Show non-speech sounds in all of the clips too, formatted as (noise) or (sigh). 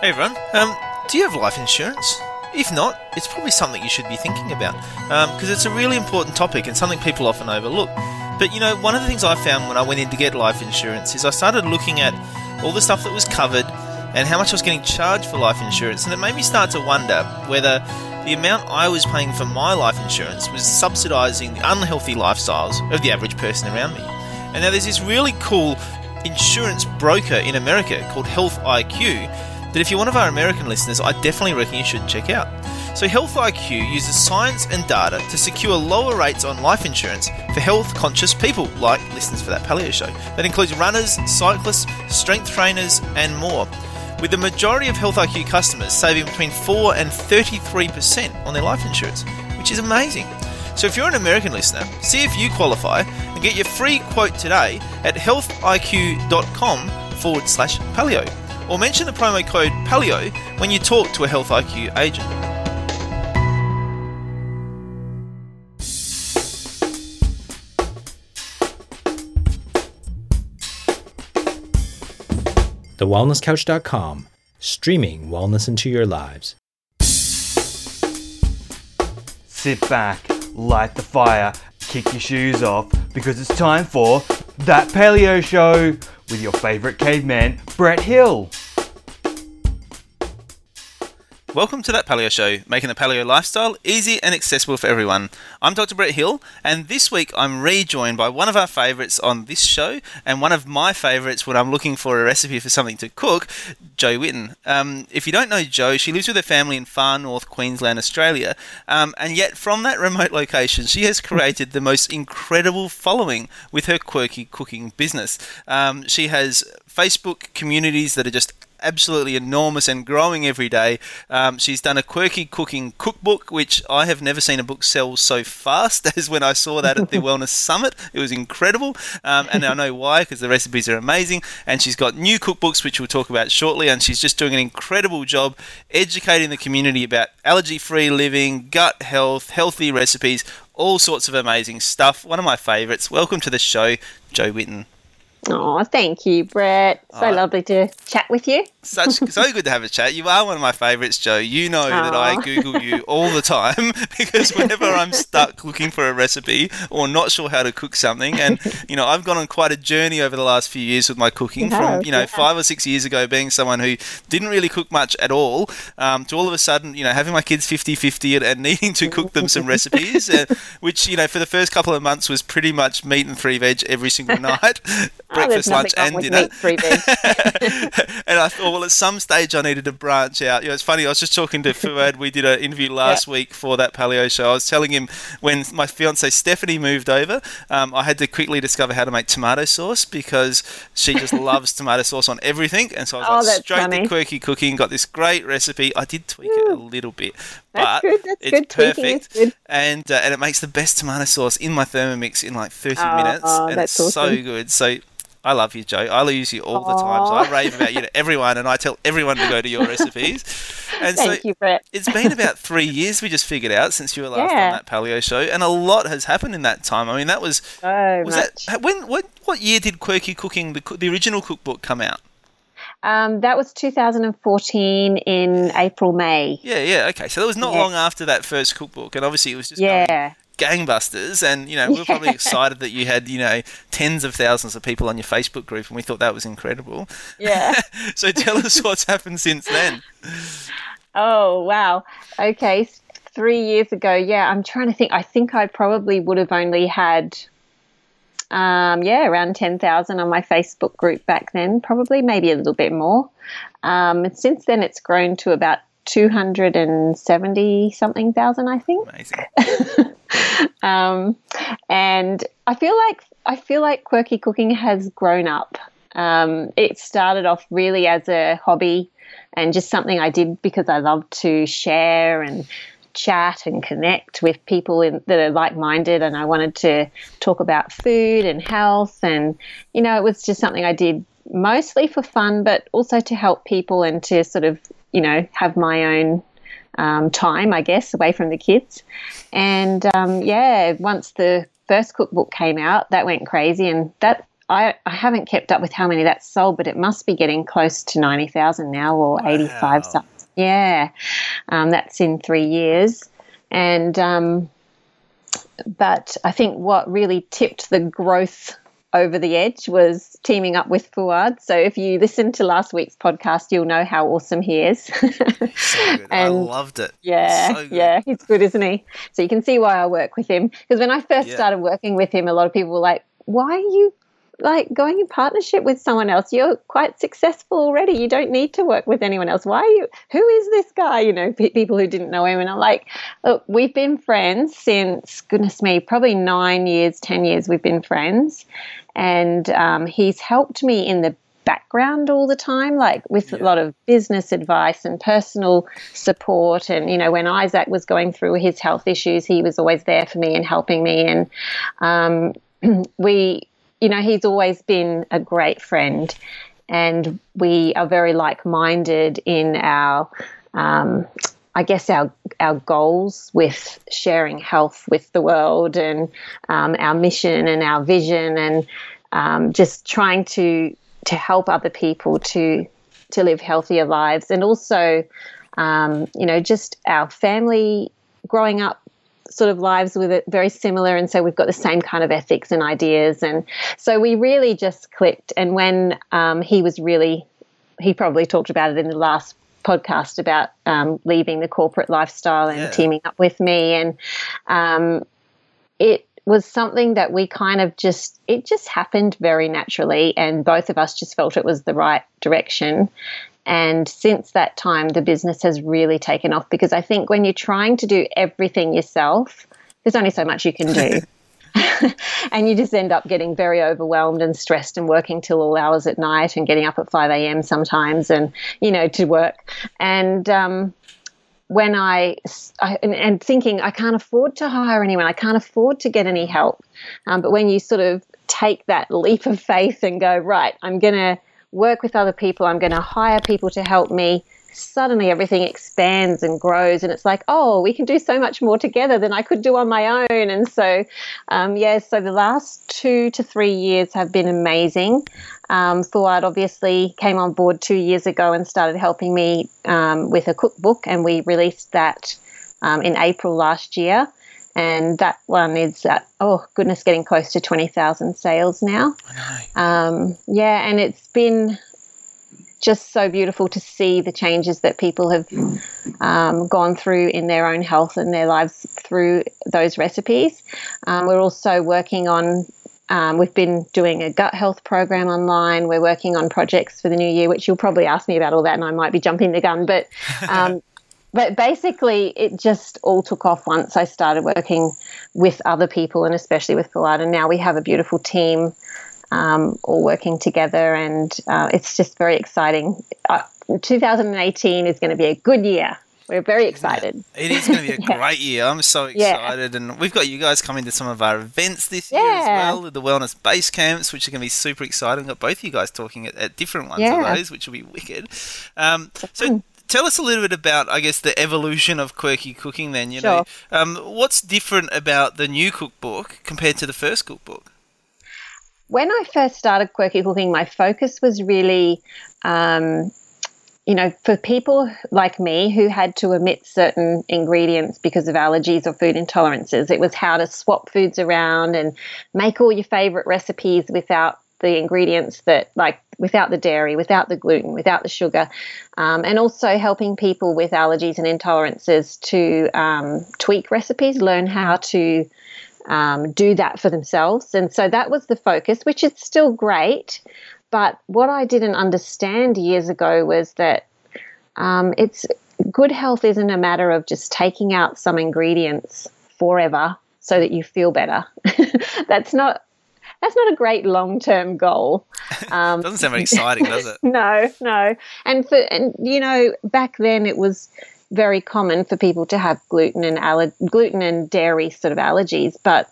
Hey everyone, um, do you have life insurance? If not, it's probably something you should be thinking about because um, it's a really important topic and something people often overlook. But you know, one of the things I found when I went in to get life insurance is I started looking at all the stuff that was covered and how much I was getting charged for life insurance, and it made me start to wonder whether the amount I was paying for my life insurance was subsidising the unhealthy lifestyles of the average person around me. And now there's this really cool insurance broker in America called Health IQ that if you're one of our American listeners, I definitely reckon you should check out. So, Health IQ uses science and data to secure lower rates on life insurance for health conscious people like listeners for that paleo show. That includes runners, cyclists, strength trainers, and more. With the majority of Health IQ customers saving between 4 and 33% on their life insurance, which is amazing. So, if you're an American listener, see if you qualify and get your free quote today at healthiq.com forward slash paleo or mention the promo code PALEO when you talk to a Health IQ agent. TheWellnessCouch.com, streaming wellness into your lives. Sit back, light the fire, kick your shoes off, because it's time for That Paleo Show with your favourite caveman, Brett Hill. Welcome to that Paleo Show, making the paleo lifestyle easy and accessible for everyone. I'm Dr. Brett Hill, and this week I'm rejoined by one of our favourites on this show, and one of my favourites when I'm looking for a recipe for something to cook, Jo Whitton. Um, if you don't know Jo, she lives with her family in far north Queensland, Australia, um, and yet from that remote location, she has created the most incredible following with her quirky cooking business. Um, she has Facebook communities that are just absolutely enormous and growing every day. Um, she's done a quirky cooking cookbook, which I have never seen a book sell so fast (laughs) as when I saw that at the (laughs) Wellness Summit. It was incredible, um, and I know why because the recipes are amazing. And she's got new cookbooks, which we'll talk about shortly. And she's just doing an incredible job educating the community about allergy-free living, gut health, healthy recipes, all sorts of amazing stuff. One of my favourites. Welcome to the show, Jo Whitton. Oh, thank you, Brett. So lovely to chat with you. Such (laughs) so good to have a chat. You are one of my favourites, Jo. You know Aww. that I Google you all the time (laughs) because whenever I'm stuck looking for a recipe or not sure how to cook something, and you know I've gone on quite a journey over the last few years with my cooking. From you know yeah. five or six years ago being someone who didn't really cook much at all, um, to all of a sudden you know having my kids 50-50 and, and needing to cook them some recipes, uh, (laughs) which you know for the first couple of months was pretty much meat and three veg every single night breakfast, oh, lunch, and dinner. and I thought, well, at some stage I needed to branch out. You know, it's funny. I was just talking to Fuad. We did an interview (laughs) last yeah. week for that paleo show. I was telling him when my fiance Stephanie moved over, um, I had to quickly discover how to make tomato sauce because she just (laughs) loves tomato sauce on everything. And so I was oh, like, straight funny. to quirky cooking. Got this great recipe. I did tweak it a little bit, but good, it's good. perfect. And uh, and it makes the best tomato sauce in my Thermomix in like 30 oh, minutes, oh, and it's awesome. so good. So I love you, Jo. I use you all Aww. the time. So I rave about you to everyone, and I tell everyone to go to your recipes. And Thank so you, Brett. it's been about three years. We just figured out since you were last yeah. on that paleo show, and a lot has happened in that time. I mean, that was so was much. that when what what year did Quirky Cooking the the original cookbook come out? Um, that was 2014 in April, May. Yeah, yeah, okay. So that was not yeah. long after that first cookbook, and obviously it was just yeah gangbusters and you know we were probably excited that you had you know tens of thousands of people on your facebook group and we thought that was incredible. Yeah. (laughs) So tell us (laughs) what's happened since then. Oh wow. Okay three years ago yeah i'm trying to think i think i probably would have only had um, yeah around 10,000 on my facebook group back then probably maybe a little bit more. Um, since then it's grown to about 270 something thousand, I think. (laughs) (laughs) um, and I feel like I feel like quirky cooking has grown up. Um, it started off really as a hobby and just something I did because I love to share and chat and connect with people in, that are like-minded and I wanted to talk about food and health and you know it was just something I did mostly for fun but also to help people and to sort of you know, have my own um, time, I guess, away from the kids. And um, yeah, once the first cookbook came out, that went crazy, and that I, I haven't kept up with how many that's sold, but it must be getting close to 90,000 now or Wow. 85 something. Yeah, um, that's in three years. And, um, but I think what really tipped the growth over the edge was teaming up with Fuad. So if you listen to last week's podcast, you'll know how awesome he is. So good. (laughs) I loved it. Yeah, So yeah, he's good, isn't he? So you can see why I work with him. Because when I first Yeah. started working with him, a lot of people were like, "Why are you like going in partnership with someone else? You're quite successful already. You don't need to work with anyone else. Why are you? Who is this guy? You know, pe- people who didn't know him." And I'm like, "Look, we've been friends since goodness me, probably nine years, ten years. We've been friends, and um, he's helped me in the." background all the time like with a lot of business advice and personal support. And you know when isaac was going through his health issues he was always there for me and helping me. And um, (clears throat) we you know he's always been a great friend. And we are very like-minded in our um, I guess our our goals with sharing health with the world and um, our mission and our vision and um, just trying to to help other people to to live healthier lives. And also um, you know just our family growing up sort of lives with it very similar. And so we've got the same kind of ethics and ideas. And so we really just clicked. And when um, he was really he probably talked about it in the last podcast about um, leaving the corporate lifestyle and Yeah. teaming up with me. And um, it was something that we kind of just it just happened very naturally and both of us just felt it was the right direction. And since that time the business has really taken off because i think when you're trying to do everything yourself there's only so much you can do (laughs) (laughs) and you just end up getting very overwhelmed and stressed and working till all hours at night and getting up at 5 a.m sometimes and you know to work and um, when I, I and, and thinking I can't afford to hire anyone, I can't afford to get any help. Um, but when you sort of take that leap of faith and go, right, I'm going to work with other people, I'm going to hire people to help me. Suddenly, everything expands and grows, and it's like, oh, we can do so much more together than I could do on my own. And so, um, yeah, so the last two to three years have been amazing. Um, Fuad obviously came on board two years ago and started helping me um, with a cookbook, and we released that um, in April last year. And that one is at, oh goodness, getting close to 20,000 sales now. Um, yeah, and it's been just so beautiful to see the changes that people have um, gone through in their own health and their lives through those recipes. Um, we're also working on. Um, we've been doing a gut health program online. We're working on projects for the new year, which you'll probably ask me about all that, and I might be jumping the gun. But (laughs) um, but basically, it just all took off once I started working with other people, and especially with. And now we have a beautiful team um, all working together, and uh, it's just very exciting. Uh, 2018 is going to be a good year. We're very excited. It is going to be a (laughs) Yeah. great year. I'm so Yeah. excited, and we've got you guys coming to some of our events this year as well, the wellness base camps, which are going to be super exciting. We've got both of you guys talking at, at different ones Yeah. of those, which will be wicked. Um, so. Tell us a little bit about, I guess, the evolution of quirky cooking. Then, you know, um, what's different about the new cookbook compared to the first cookbook? When I first started quirky cooking, my focus was really, um, you know, for people like me who had to omit certain ingredients because of allergies or food intolerances. It was how to swap foods around and make all your favorite recipes without the ingredients that, like, without the dairy, without the gluten, without the sugar, um, and also helping people with allergies and intolerances to um, tweak recipes, learn how to um, do that for themselves. And so that was the focus, which is still great. But what I didn't understand years ago was that um, it's good health isn't a matter of just taking out some ingredients forever so that you feel better. (laughs) that's not that's not a great long term goal. (laughs) Um, Doesn't sound very exciting, does it? (laughs) no, no. And for and you know, back then it was very common for people to have gluten and aller- gluten and dairy sort of allergies, but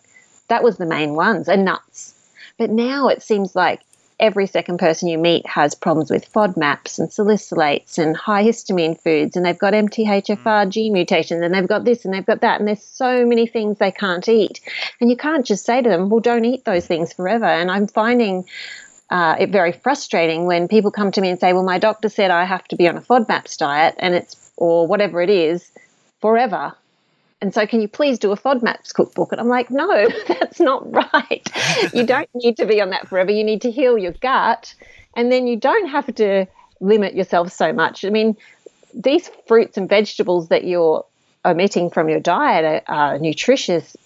that was the main ones and nuts. But now it seems like every second person you meet has problems with FODMAPs and salicylates and high histamine foods, and they've got MTHFR gene mutations, and they've got this and they've got that, and there's so many things they can't eat. And you can't just say to them, well, don't eat those things forever. And I'm finding uh, it very frustrating when people come to me and say, well, my doctor said I have to be on a FODMAPs diet, and it's, or whatever it is, forever and so can you please do a FODMAPs cookbook? And I'm like, no, (laughs) that's not right. you don't need to be on that forever. You need to heal your gut, and then you don't have to limit yourself so much. I mean, these fruits and vegetables that you're omitting from your diet are, are nutritious,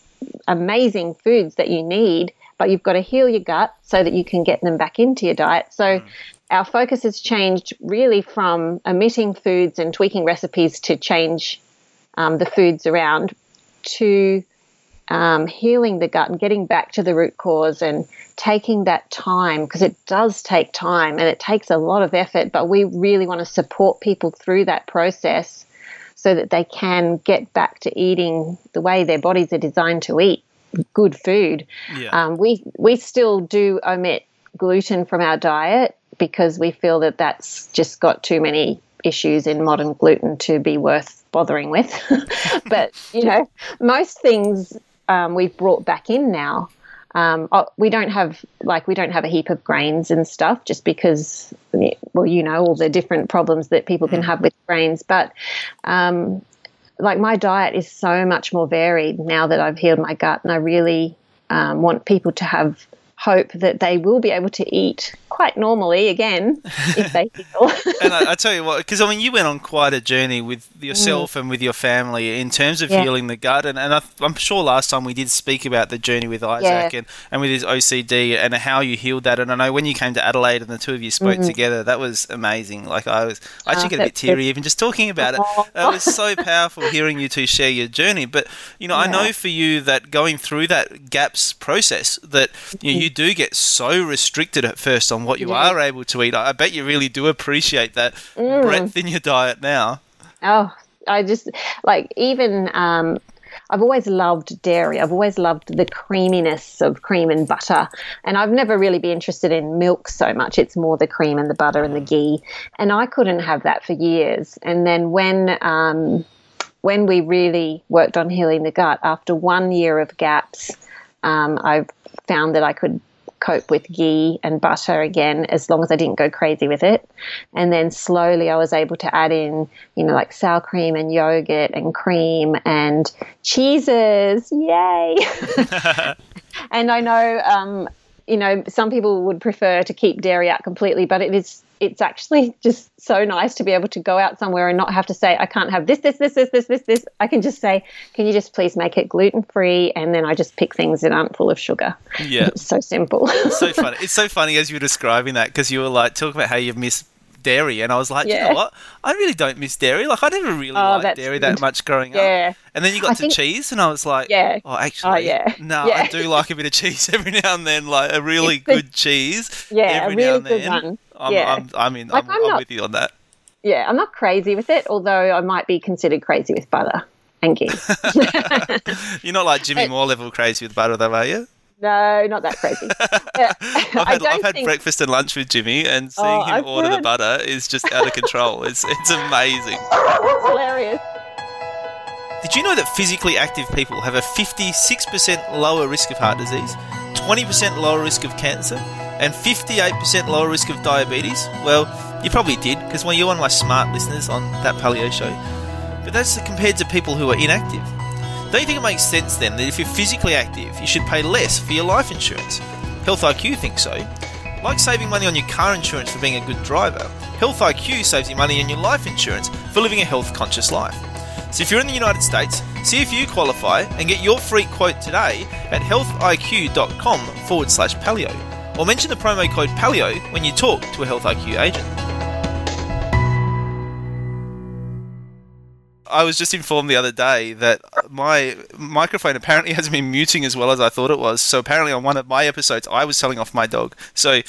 amazing foods that you need, but you've got to heal your gut so that you can get them back into your diet. So mm. Our focus has changed really from omitting foods and tweaking recipes to change um, the foods around to um, healing the gut and getting back to the root cause and taking that time because it does take time and it takes a lot of effort, but we really want to support people through that process so that they can get back to eating the way their bodies are designed to eat good food. Yeah. Um, we we still do omit gluten from our diet because we feel that that's just got too many issues in modern gluten to be worth bothering with. (laughs) but you know, most things um, we've brought back in now. Um, oh, we don't have like we don't have a heap of grains and stuff just because well you know all the different problems that people can mm. have with grains but um, like my diet is so much more varied now that I've healed my gut and I really um, want people to have hope that they will be able to eat quite normally again if they (laughs) heal. and I, I, tell you what, because I mean, you went on quite a journey with yourself mm. and with your family in terms of yeah. healing the gut. And, and I, am sure last time we did speak about the journey with Isaac yeah. and, and with his OCD and how you healed that. And I know when you came to Adelaide and the two of you spoke mm-hmm. together, that was amazing. Like I was, I actually oh, get a bit teary good. even just talking about it. It was so powerful hearing you two share your journey. But you know, yeah. I know for you that going through that GAPS process, that you, know, you do get so restricted at first on what you yeah. are able to eat. I bet you really do appreciate that mm. breadth in your diet now. Oh, I just like even um, I've always loved dairy. I've always loved the creaminess of cream and butter. And I've never really been interested in milk so much. It's more the cream and the butter and the ghee. And I couldn't have that for years. And then when um, when we really worked on healing the gut, after one year of GAPS, um, I found that I could cope with ghee and butter again as long as I didn't go crazy with it. And then slowly I was able to add in, you know, like sour cream and yogurt and cream and cheeses. Yay! (laughs) and I know, um, you know, some people would prefer to keep dairy out completely, but it is it's actually just so nice to be able to go out somewhere and not have to say, I can't have this, this, this, this, this, this, this. I can just say, can you just please make it gluten free? And then I just pick things that aren't full of sugar. Yeah. It's (laughs) so simple. it's so funny. It's so funny as you were describing that because you were like talking about how you've missed dairy, and I was like, yeah. you know what? I really don't miss dairy. Like I never really oh, liked dairy that much growing up. yeah. up. And then you got I to think, cheese, and I was like, yeah. oh, actually, oh, yeah. no, yeah. I do like a bit of cheese (laughs) every now and then, like a really it's good cheese. Yeah, every a really now and then. good one. I'm, yeah. I'm, I mean, like, I'm, I'm, not, with you on that. Yeah, I'm not crazy with it, although I might be considered crazy with butter and ghee. (laughs) You're not like Jimmy Moore level crazy with butter, though, are you? No, not that crazy. (laughs) I've had, I've had think... breakfast and lunch with Jimmy, and oh, seeing oh, him I've order heard... the butter is just out of control. it's it's amazing. It's hilarious. Did you know that physically active people have a 56% lower risk of heart disease, 20% lower risk of cancer, and 58% lower risk of diabetes? Well, you probably did, because well, you're one of my smart listeners on that paleo show. But that's compared to people who are inactive. Don't you think it makes sense then that if you're physically active, you should pay less for your life insurance? Health IQ thinks so. Like saving money on your car insurance for being a good driver, Health IQ saves you money on your life insurance for living a health conscious life. So if you're in the United States, see if you qualify and get your free quote today at healthiq.com forward slash paleo or mention the promo code PALEO when you talk to a Health IQ agent. I was just informed the other day that my microphone apparently hasn't been muting as well as I thought it was. So apparently on one of my episodes, I was telling off my dog. So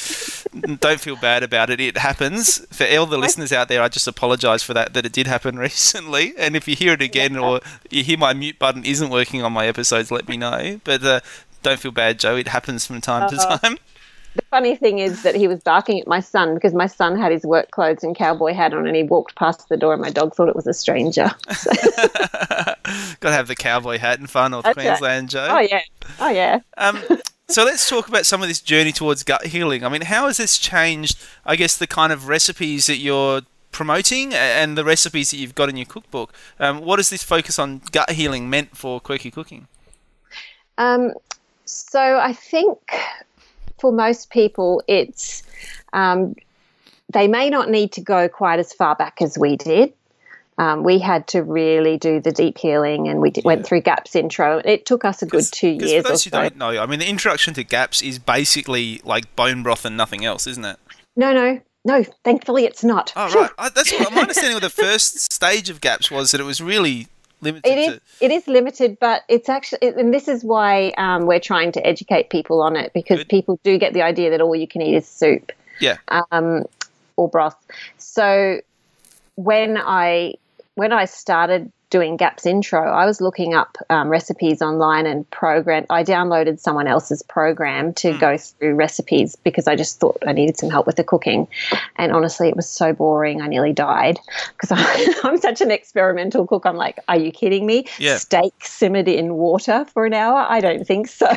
don't feel bad about it. It happens. For all the listeners out there, I just apologise for that. That it did happen (laughs) recently. And if you hear it again or you hear my mute button isn't working on my episodes, let me know. But uh, don't feel bad, Jo. It happens from time uh to time. The funny thing is that he was barking at my son because my son had his work clothes and cowboy hat on, and he walked past the door, and my dog thought it was a stranger. (laughs) (laughs) Got to have the cowboy hat in far north That's right. Queensland, Jo. oh yeah, oh yeah. Um, so let's talk about some of this journey towards gut healing. I mean, how has this changed, I guess, the kind of recipes that you're promoting and the recipes that you've got in your cookbook? Um, what has this focus on gut healing meant for quirky cooking? Um, so I think for most people, it's um, they may not need to go quite as far back as we did. Um, we had to really do the deep healing, and we d- went through GAPS intro. It took us a good two years for or those who so. don't know, I mean, the introduction to GAPS is basically like bone broth and nothing else, isn't it? No, no, no. Thankfully, it's not. Oh, right. I, that's what my understanding of the first stage of GAPS was that it was really limited It is. to. It is limited, but it's actually, and this is why um, we're trying to educate people on it because Good. people do get the idea that all you can eat is soup. Yeah. um, or broth. So when I when I started doing GAPS intro, I was looking up um, recipes online and program. I downloaded someone else's program to go through recipes because I just thought I needed some help with the cooking. And honestly, it was so boring. I nearly died because (laughs) I'm such an experimental cook. I'm like, are you kidding me? Yeah. Steak simmered in water for an hour? I don't think so.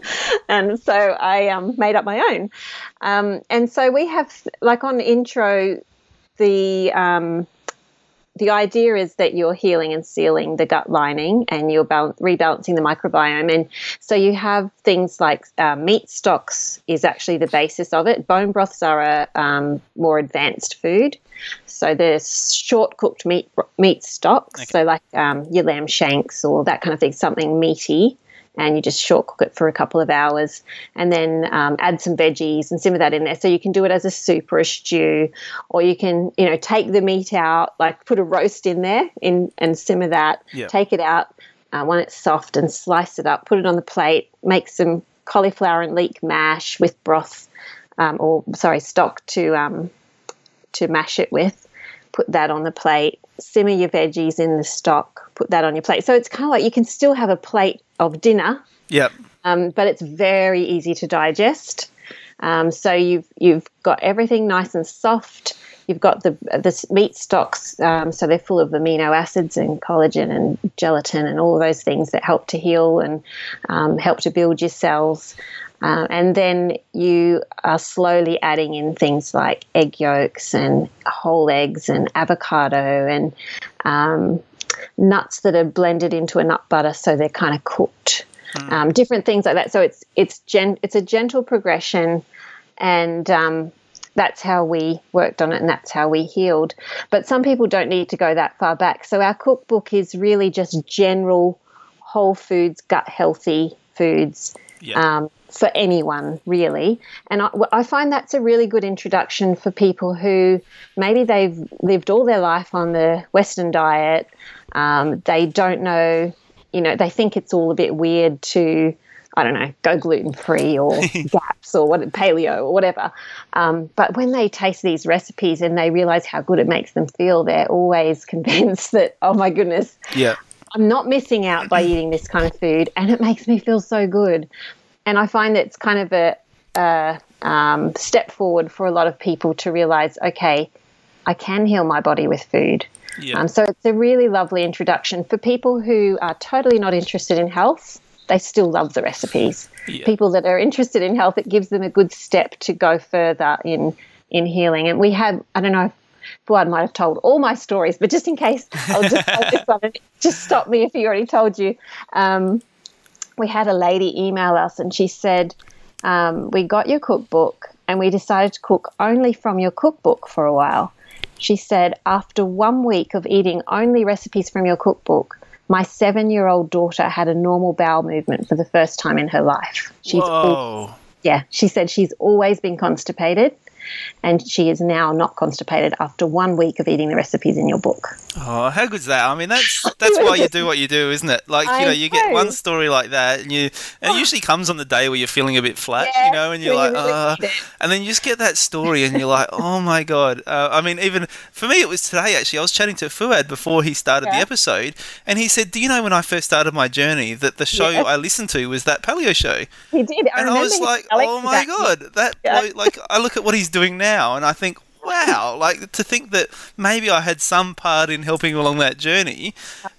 (laughs) and so I um, made up my own. Um, and so we have, like on intro, the um, the idea is that you're healing and sealing the gut lining and you're bal- rebalancing the microbiome. And so you have things like uh, meat stocks is actually the basis of it. Bone broths are a um, more advanced food. So there's short cooked meat meat stocks. So like um, your lamb shanks or that kind of thing, something meaty. And you just short cook it for a couple of hours, and then um, add some veggies and simmer that in there. So you can do it as a soup or a stew, or you can, you know, take the meat out, like put a roast in there in, and simmer that. Yeah. Take it out uh, when it's soft and slice it up. Put it on the plate. Make some cauliflower and leek mash with broth, um, or sorry, stock to um, to mash it with. Put that on the plate. Simmer your veggies in the stock. Put that on your plate. So it's kind of like you can still have a plate of dinner Yep. um, but it's very easy to digest. Um, so you've you've got everything nice and soft. You've got the the meat stocks, um, so they're full of amino acids and collagen and gelatin and all of those things that help to heal and um, help to build your cells. Uh, and then you are slowly adding in things like egg yolks and whole eggs and avocado and um, nuts that are blended into a nut butter, so they're kind of cooked. Um, different things like that. So it's it's gen- it's a gentle progression, and um, that's how we worked on it, and that's how we healed. But some people don't need to go that far back. So our cookbook is really just general whole foods, gut healthy foods Yeah. um, for anyone really. And I, I find that's a really good introduction for people who maybe they've lived all their life on the Western diet. Um, they don't know, you know, they think it's all a bit weird to, I don't know, go gluten free or (laughs) GAPS or what paleo or whatever. Um, but when they taste these recipes and they realize how good it makes them feel, they're always (laughs) convinced that, oh my goodness, yeah. I'm not missing out by eating this kind of food, and it makes me feel so good. And I find that it's kind of a, a um, step forward for a lot of people to realize, okay, I can heal my body with food. Yeah. Um, so it's a really lovely introduction for people who are totally not interested in health. They still love the recipes. Yeah. People that are interested in health, it gives them a good step to go further in in healing. And we have, I don't know if Fuad might have told all my stories, but just in case, I'll just tell this one. Just stop me if he already told you. Um, we had a lady email us and she said, um, We got your cookbook and we decided to cook only from your cookbook for a while. She said, After one week of eating only recipes from your cookbook, my seven year old daughter had a normal bowel movement for the first time in her life. She's Whoa. yeah, she said she's always been constipated and she is now not constipated after one week of eating the recipes in your book. Oh, how good's that? I mean, that's (laughs) that's why you do what you do, isn't it? Like, you know, you get one story like that, and you and it usually comes on the day where you're feeling a bit flat, Yeah, you know, and you're like, really uh, and then you just get that story, and you're like, oh my god. Uh, I mean, even for me, it was today actually. I was chatting to Fuad before he started the episode, and he said, "Do you know when I first started my journey that the show Yes. I listened to was that paleo show?" He did. I and I was like, "Oh my god, that Yeah. bloke!" Like, I look at what he's doing now, and I think, "Wow!" Like to think that maybe I had some part in helping along that journey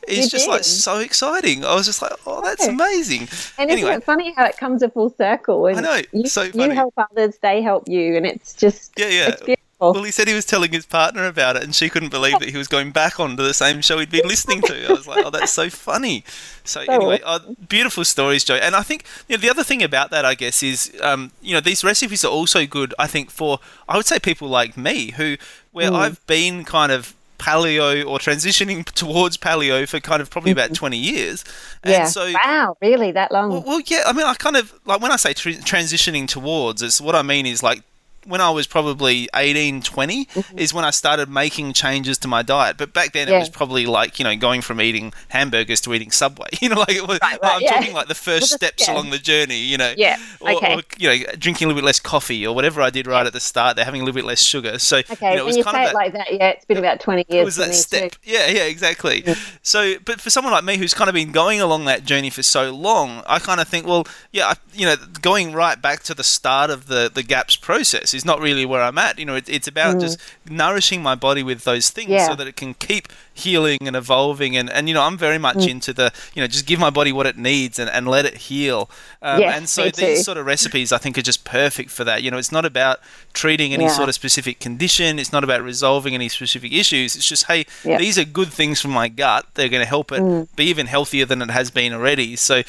is You just like so exciting. I was just like, "Oh, that's amazing!" And Anyway. isn't it funny how it comes a full circle? And I know, You, so you help others, they help you, and it's just Yeah, yeah. it's. Well, he said he was telling his partner about it, and she couldn't believe that he was going back onto the same show he'd been listening to. I was like, "Oh, that's so funny." So, anyway, uh, beautiful stories, Jo. And I think you know, the other thing about that, I guess, is um, you know these recipes are also good. I think for I would say people like me who where Mm. I've been kind of paleo or transitioning (laughs) towards paleo for kind of probably about 20 years and yeah. so wow, really that long? well, well, yeah. I mean, I kind of like when I say tr- transitioning towards, it's what I mean is like when I was probably 18, 20 is when I started making changes to my diet. But back then, it Mm-hmm. Was probably like you know going from eating hamburgers to eating Subway. (laughs) You know, like it was. Right, right, I'm yeah. talking like the first steps yeah. along the journey. You know. Yeah, Or, okay. or you know, drinking a little bit less coffee or whatever I did right at the start. They're having a little bit less sugar. So okay, you know, it was when you kind say of it that, like that, yeah, it's been about twenty years. it was that step. Too. Yeah, yeah, exactly. So, but for someone like me who's kind of been going along that journey for so long, I kind of think, well, yeah, I, you know, going right back to the start of the the GAPS process is not really where I'm at. You know, it, it's about just nourishing my body with those things Mm. Yeah. so that it can keep healing and evolving. And, and you know, I'm very much Mm. into the, you know, just give my body what it needs and, and let it heal. Um, Yes, and so these sort of recipes, I think, are just perfect for that. You know, it's not about treating any Yeah. sort of specific condition. It's not about resolving any specific issues. It's just, hey, Yeah. these are good things for my gut. They're going to help it Mm. be even healthier than it has been already. So,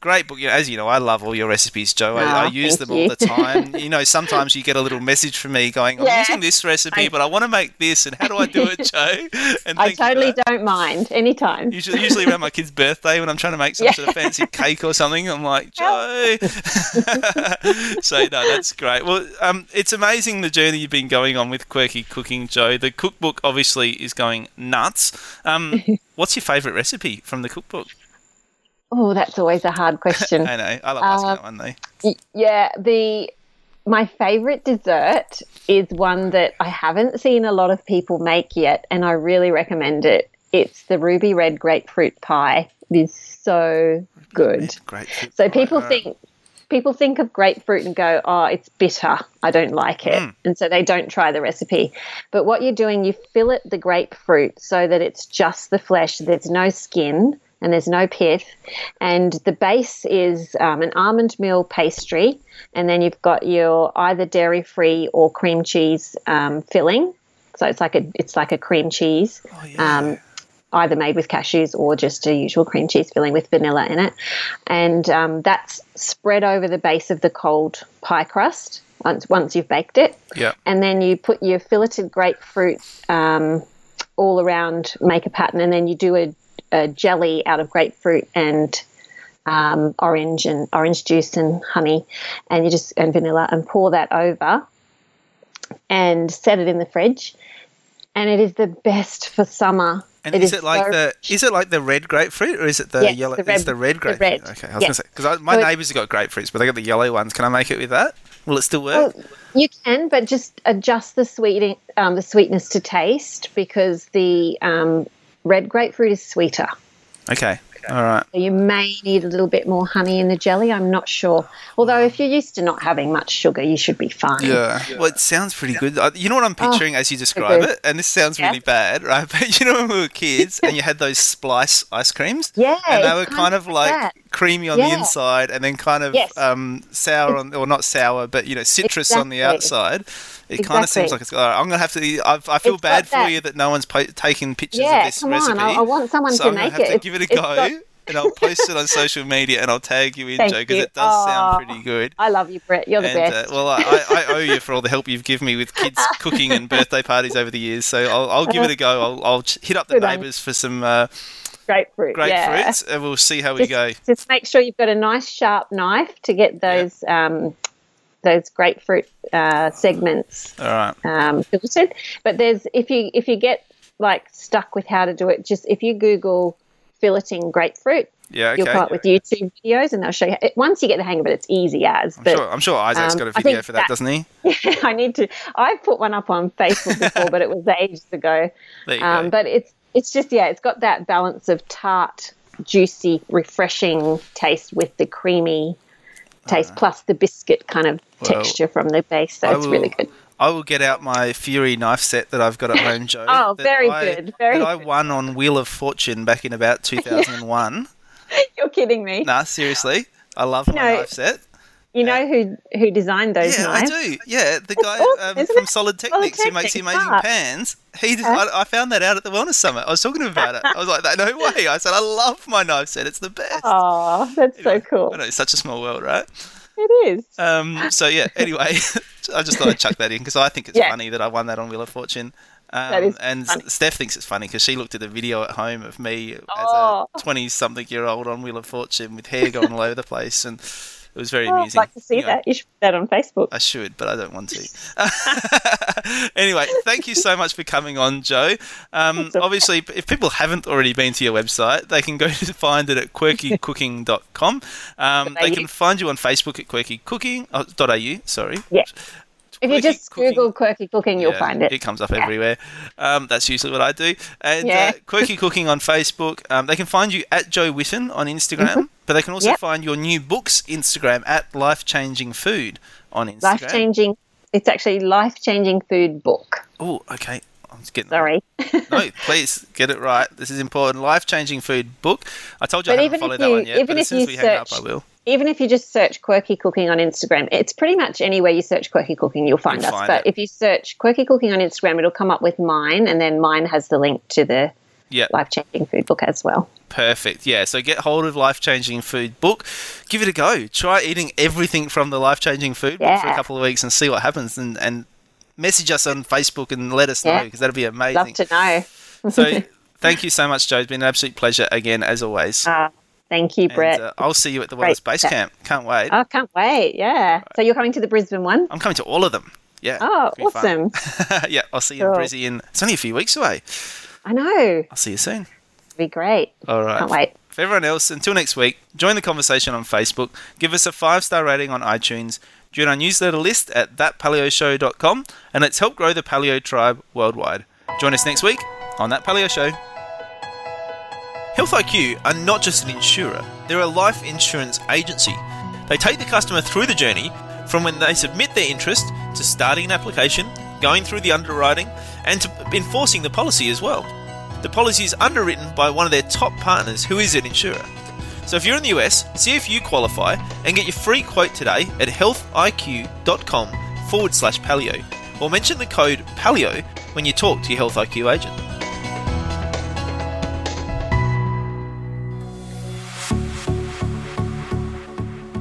great book. You know, as you know, I love all your recipes, Jo. I, I use thank them all the time. (laughs) you know, sometimes you get a little message from me going, "I'm Yeah. using this recipe, I- but I want to make this, and how do I do it, (laughs) Jo?" And I you totally don't mind anytime. Usually, usually around my kid's birthday when I'm trying to make some Yeah. sort of fancy (laughs) cake or something, I'm like, Jo. so no, that's great. Well, um, it's amazing the journey you've been going on with quirky cooking, Jo. The cookbook obviously is going nuts. Um, what's your favourite recipe from the cookbook? Oh, that's always a hard question. (laughs) I know, I love asking Um, that one though. Yeah, the my favorite dessert is one that I haven't seen a lot of people make yet, and I really recommend it. It's the ruby red grapefruit pie. It is so good. Great. So people think people think of grapefruit and go, "Oh, it's bitter. I don't like it," Mm. and so they don't try the recipe. But what you're doing, you fillet the grapefruit so that it's just the flesh. There's no skin and there's no pith, and the base is um, an almond meal pastry, and then you've got your either dairy free or cream cheese um, filling. So it's like a it's like a cream cheese Oh, yeah. um, either made with cashews or just a usual cream cheese filling with vanilla in it. And um, that's spread over the base of the cold pie crust once, once you've baked it. yeah. And then you put your filleted grapefruit um, all around, make a pattern, and then you do a, a jelly out of grapefruit and um, orange and orange juice and honey, and you just and vanilla, and pour that over, and set it in the fridge. And it is the best for summer. And It is it like so- the is it like the red grapefruit or is it the Yes, yellow? the it's red- the red the grapefruit. red. Okay, I was Yeah. gonna say because my So neighbours have got grapefruits, but they got the yellow ones. Can I make it with that? Will it still work? Well, you can, but just adjust the sweet um, the sweetness to taste because the um, red grapefruit is sweeter. okay, all right. So you may need a little bit more honey in the jelly. I'm not sure. Although if you're used to not having much sugar, you should be fine. Yeah. Well, it sounds pretty good. Uh, You know what I'm picturing as you describe good. it, and this sounds Yeah. really bad, right? (laughs) But you know when we were kids and you had those splice ice creams, (laughs) Yeah, and they it's were kind of like that. Creamy on the inside, and then kind of Yes. um, sour on, or not sour, but you know citrus on the outside. It kind of seems like it's. All right, I'm gonna have to. I, I feel It's bad for that- you that no one's po- taking pictures Yeah, of this come recipe. on. I, I want someone so to I'm make have it. to give it a it's go. got- (laughs) and I'll post it on social media and I'll tag you in, Thank Jo, because it does sound pretty good. I love you, Brett. You're the And, best. uh, well, I, I owe you for all the help you've given me with kids (laughs) cooking and birthday parties over the years. So I'll, I'll give it a go. I'll, I'll hit up the Good on neighbours for some uh, grapefruit. great yeah. and we'll see how we Just, go. just make sure you've got a nice sharp knife to get those um, those grapefruit uh, segments All right. um, filtered. But there's if you if you get like stuck with how to do it, just if you Google filleting grapefruit, Yeah, okay. you'll come up with YouTube videos, and they'll show you. Once you get the hang of it, it's easy as. I'm But sure, I'm sure Isaac's um, got a video for that, that- doesn't he? Yeah, (laughs) I need to. I've put one up on Facebook before, (laughs) but it was ages ago. There you Um, go. but it's it's just yeah, it's got that balance of tart, juicy, refreshing taste with the creamy taste, plus the biscuit kind of Well, texture from the base. So I it's will- really good. I will get out my Furi knife set that I've got at home, (laughs) Jo. Oh, very I- good, very that I won on Wheel of Fortune back in about (laughs) 2001. You're kidding me. Nah, seriously. I love my know, knife set. You know who who designed those Yeah, knives? I do. Yeah, the guy awesome, um, from it? Solid Solidteknics who makes the amazing pans. He, just, I, I found that out at the Wellness Summit. I was talking to him about it. I was like, "No (laughs) way!" I said, "I love my knife set. It's the best." Oh, that's so cool. I know it's such a small world, right? It is. Um, so yeah. (laughs) Anyway, (laughs) I just thought I'd chuck that in because I think it's Yeah. funny that I won that on Wheel of Fortune. Um, and funny. Steph thinks it's funny because she looked at the video at home of me Oh. as a twenty-something-year-old on Wheel of Fortune with hair going all over the place, and it was very Oh, I'd amusing. like to see You know, that. You should put that on Facebook. I should, but I don't want to. (laughs) anyway, thank you so much for coming on, Jo. Um, obviously, if people haven't already been to your website, they can go (laughs) to find it at quirkycooking.com. Um, they can find you on Facebook at quirkycooking.au. Sorry. Yeah. If you just Cooking. Google quirky cooking, you'll Yeah, find it. It comes up Yeah. everywhere. Um, that's usually what I do. And Yeah. uh, Quirky (laughs) Cooking on Facebook. Um, they can find you at Jo Whitton on Instagram, but they can also Mm-hmm. Yep. find your new books Instagram at Life Changing Food on Instagram. Life changing. It's actually life changing food book. Oh, okay. I'm just getting Sorry. (laughs) no, (laughs) please get it right. This is important. Life changing food book. I told you But I haven't followed that one yet, even but as if soon as you we hang up, I will. Even if you just search quirky cooking on Instagram, it's pretty much anywhere you search quirky cooking, you'll find You'll us. find but it. if you search quirky cooking on Instagram, it'll come up with mine, and then mine has the link to the Yeah, life changing food book as well. perfect. Yeah, so get hold of Life Changing Food book. Give it a go. Try eating everything from the Life Changing Food book for a couple of weeks and see what happens. And, and message us on Facebook and let us know because that'd be amazing. Love to know. so (laughs) thank you so much, Jo. It's been an absolute pleasure again, as always. Uh, thank you, Brett. and uh, I'll see you at the Great Wellness Base. Camp. Can't wait. oh, can't wait. Yeah. So you're coming to the Brisbane one? I'm coming to all of them. Yeah. Oh, it'll be fun. awesome. (laughs) yeah, I'll see you in. Brizzy in. It's only a few weeks away. I know. I'll see you soon. It'll be great. All right. Can't wait. For everyone else, until next week, join the conversation on Facebook, give us a five star rating on iTunes, join our newsletter list at thatpaleoshow.com, and let's help grow the paleo tribe worldwide. Join us next week on That Paleo Show. Health IQ are not just an insurer, they're a life insurance agency. They take the customer through the journey from when they submit their interest to starting an application, going through the underwriting, and to enforcing the policy as well. The policy is underwritten by one of their top partners who is an insurer. So if you're in the US, see if you qualify and get your free quote today at healthiq.com forward slash paleo or mention the code paleo when you talk to your Health IQ agent.